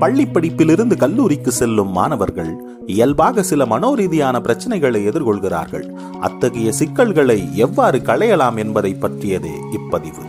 பள்ளி படிப்பிலிருந்து கல்லூரிக்கு செல்லும் மாணவர்கள் இயல்பாக சில மனோரீதியான பிரச்சனைகளை எதிர்கொள்கிறார்கள். அத்தகைய சிக்கல்களை எவ்வாறு களையலாம் என்பதை பற்றியதே இப்பதிவு.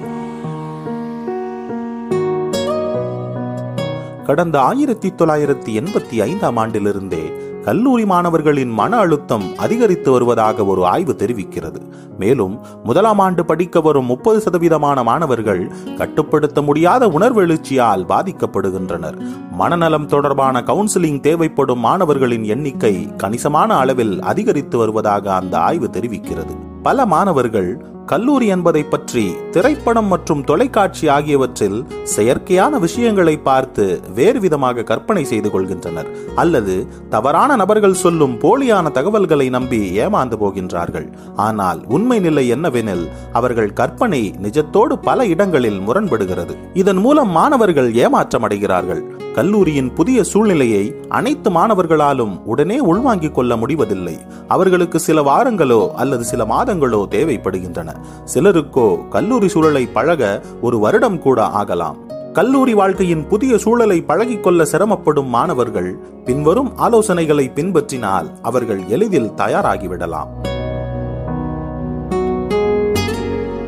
கடந்த ஆயிரத்தி தொள்ளாயிரத்தி எண்பத்தி ஐந்தாம் ஆண்டிலிருந்தே கல்லூரி மாணவர்களின் மன அழுத்தம் அதிகரித்து வருவதாக ஒரு ஆய்வு தெரிவிக்கிறது. மேலும் முதலாம் ஆண்டு படிக்க வரும் முப்பது சதவீதமான மாணவர்கள் கட்டுப்படுத்த முடியாத உணர்வெழுச்சியால் பாதிக்கப்படுகின்றனர். மனநலம் தொடர்பான கவுன்சிலிங் தேவைப்படும் மாணவர்களின் எண்ணிக்கை கணிசமான அளவில் அதிகரித்து வருவதாக அந்த ஆய்வு தெரிவிக்கிறது. பல மாணவர்கள் கல்லூரி என்பதை பற்றி திரைப்படம் மற்றும் தொலைக்காட்சி ஆகியவற்றில் செயற்கையான விஷயங்களை பார்த்து வேறு விதமாக கற்பனை செய்து கொள்கின்றனர். அல்லது தவறான நபர்கள் சொல்லும் போலியான தகவல்களை நம்பி ஏமாந்து போகின்றார்கள். ஆனால் உண்மை நிலை என்னவெனில் அவர்கள் கற்பனை நிஜத்தோடு பல இடங்களில் முரண்படுகிறது. இதன் மூலம் மாணவர்கள் ஏமாற்றமடைகிறார்கள். கல்லூரியின் புதிய சூழ்நிலையை அனைத்து மாணவர்களாலும் உடனே உள்வாங்கிக் கொள்ள முடிவதில்லை. அவர்களுக்கு சில வாரங்களோ அல்லது சில மாதங்களோ தேவைப்படுகின்றன. சிலருக்கோ கல்லூரி சூழலை பழக ஒரு வருடம் கூட ஆகலாம். கல்லூரி வாழ்க்கையின் புதிய சூழலை பழகிக்கொள்ள சிரமப்படும் மாணவர்கள் பின்வரும் ஆலோசனைகளை பின்பற்றினால் அவர்கள் எளிதில் தயாராகிவிடலாம்.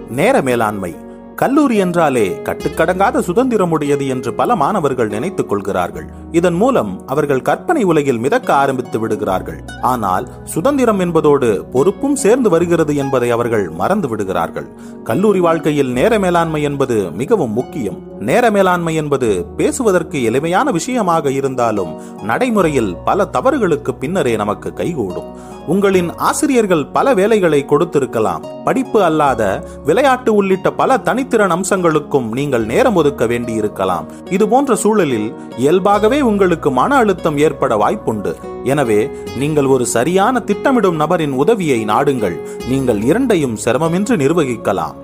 நேர மேலாண்மை. கல்லூரி என்றாலே கட்டுக்கடங்காத சுதந்திரமுடையது என்று பல மாணவர்கள் நினைத்துக் கொள்கிறார்கள். இதன் மூலம் அவர்கள் கற்பனை உலகில் மிதக்க ஆரம்பித்து விடுகிறார்கள். ஆனால் சுதந்திரம் என்பதோடு பொறுப்பும் சேர்ந்து வருகிறது என்பதை அவர்கள் மறந்து விடுகிறார்கள். கல்லூரி வாழ்க்கையில் நேர மேலாண்மை என்பது மிகவும் முக்கியம். நேர மேலாண்மை என்பது பேசுவதற்கு எளிமையான விஷயமாக இருந்தாலும் நடைமுறையில் பல தவறுகளுக்கு பின்னரே நமக்கு கைகூடும். உங்களின் ஆசிரியர்கள் பல வேலைகளை கொடுத்திருக்கலாம். படிப்பு அல்லாத விளையாட்டு உள்ளிட்ட பல தனித்திறன் அம்சங்களுக்கும் நீங்கள் நேரம் ஒதுக்க வேண்டியிருக்கலாம். இது போன்ற சூழலில் இயல்பாகவே உங்களுக்கு மன அழுத்தம் ஏற்பட வாய்ப்புண்டு. எனவே நீங்கள் ஒரு சரியான திட்டமிடும் நபரின் உதவியை நாடுங்கள். நீங்கள் இரண்டையும் சிரமமின்றி நிர்வகிக்கலாம்.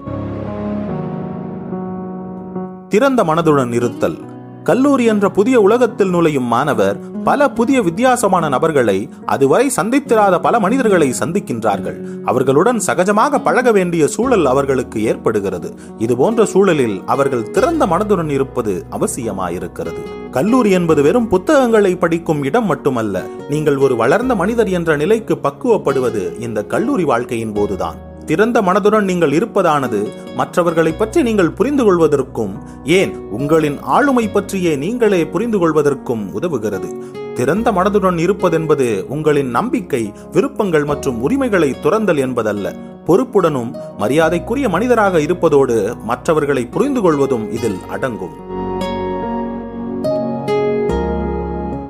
திறந்த மனதுடன் இருத்தல். கல்லூரி என்ற புதிய உலகத்தில் நுழையும் மாணவர் பல புதிய வித்தியாசமான நபர்களை அதுவரை சந்தித்திராத பல மனிதர்களை சந்திக்கின்றார்கள். அவர்களுடன் சகஜமாக பழக வேண்டிய சூழல் அவர்களுக்கு ஏற்படுகிறது. இது போன்ற சூழலில் அவர்கள் திறந்த மனதுடன் இருப்பது அவசியமாயிருக்கிறது. கல்லூரி என்பது வெறும் புத்தகங்களை படிக்கும் இடம் மட்டுமல்ல நீங்கள் ஒரு வளர்ந்த மனிதர் என்ற நிலைக்கு பக்குவப்படுவது இந்த கல்லூரி வாழ்க்கையின் போதுதான். திறந்த மனதுடன் நீங்கள் இருப்பதானது மற்றவர்களை பற்றி நீங்கள் புரிந்து கொள்வதற்கும் ஏன் உங்களின் ஆளுமை பற்றியே நீங்களே புரிந்து கொள்வதற்கும் உதவுகிறது. திறந்த மனதுடன் இருப்பதென்பது உங்களின் நம்பிக்கை விருப்பங்கள் மற்றும் உரிமைகளை துறந்தல் என்பதல்ல. பொறுப்புடனும் மரியாதைக்குரிய மனிதராக இருப்பதோடு மற்றவர்களை புரிந்து கொள்வதும் இதில் அடங்கும்.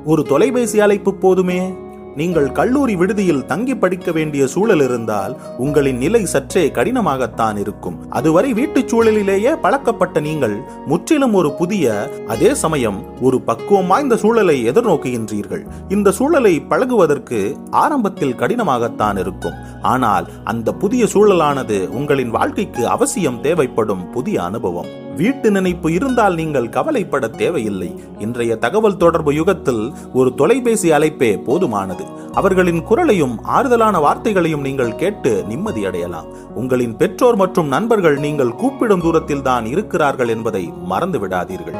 ஒரு தொலைபேசி அழைப்பு போதுமே? நீங்கள் கல்லூரி விடுதியில் தங்கி படிக்க வேண்டிய சூழல் இருந்தால் உங்களின் நிலை சற்றே கடினமாகத்தான் இருக்கும். அதுவரை வீட்டுச் சூழலிலேயே பழக்கப்பட்ட நீங்கள் முற்றிலும் ஒரு புதிய அதே சமயம் ஒரு பக்குவம் வாய்ந்த சூழலை எதிர்நோக்குகின்றீர்கள். இந்த சூழலை பழகுவதற்கு ஆரம்பத்தில் கடினமாகத்தான் இருக்கும். ஆனால் அந்த புதிய சூழலானது உங்களின் வாழ்க்கைக்கு அவசியம் தேவைப்படும் புதிய அனுபவம். வீட்டு நினைப்பு இருந்தால் நீங்கள் கவலைப்பட தேவையில்லை. இன்றைய தகவல் தொடர்பு யுகத்தில் ஒரு தொலைபேசி அழைப்பே போதுமானது. அவர்களின் குரலையும் ஆறுதலான வார்த்தைகளையும் நீங்கள் கேட்டு நிம்மதி அடையலாம். உங்களின் பெற்றோர் மற்றும் நண்பர்கள் நீங்கள் கூப்பிடும் தூரத்தில் தான் இருக்கிறார்கள் என்பதை மறந்து விடாதீர்கள்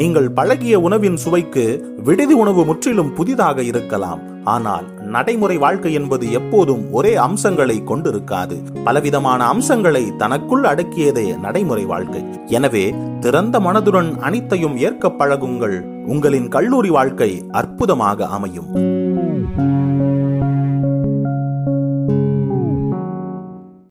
நீங்கள் பழகிய உணவின் சுவைக்கு விடுதி உணவு முற்றிலும் புதிதாக இருக்கலாம். ஆனால் நடைமுறை வாழ்க்கை என்பது எப்போதும் ஒரே அம்சங்களை கொண்டிருக்காது. பலவிதமான அம்சங்களை தனக்குள் அடக்கியதே நடைமுறை வாழ்க்கை. எனவே திறந்த மனதுடன் அனைத்தையும் ஏற்க பழகுங்கள். உங்களின் கல்லூரி வாழ்க்கை அற்புதமாக அமையும்.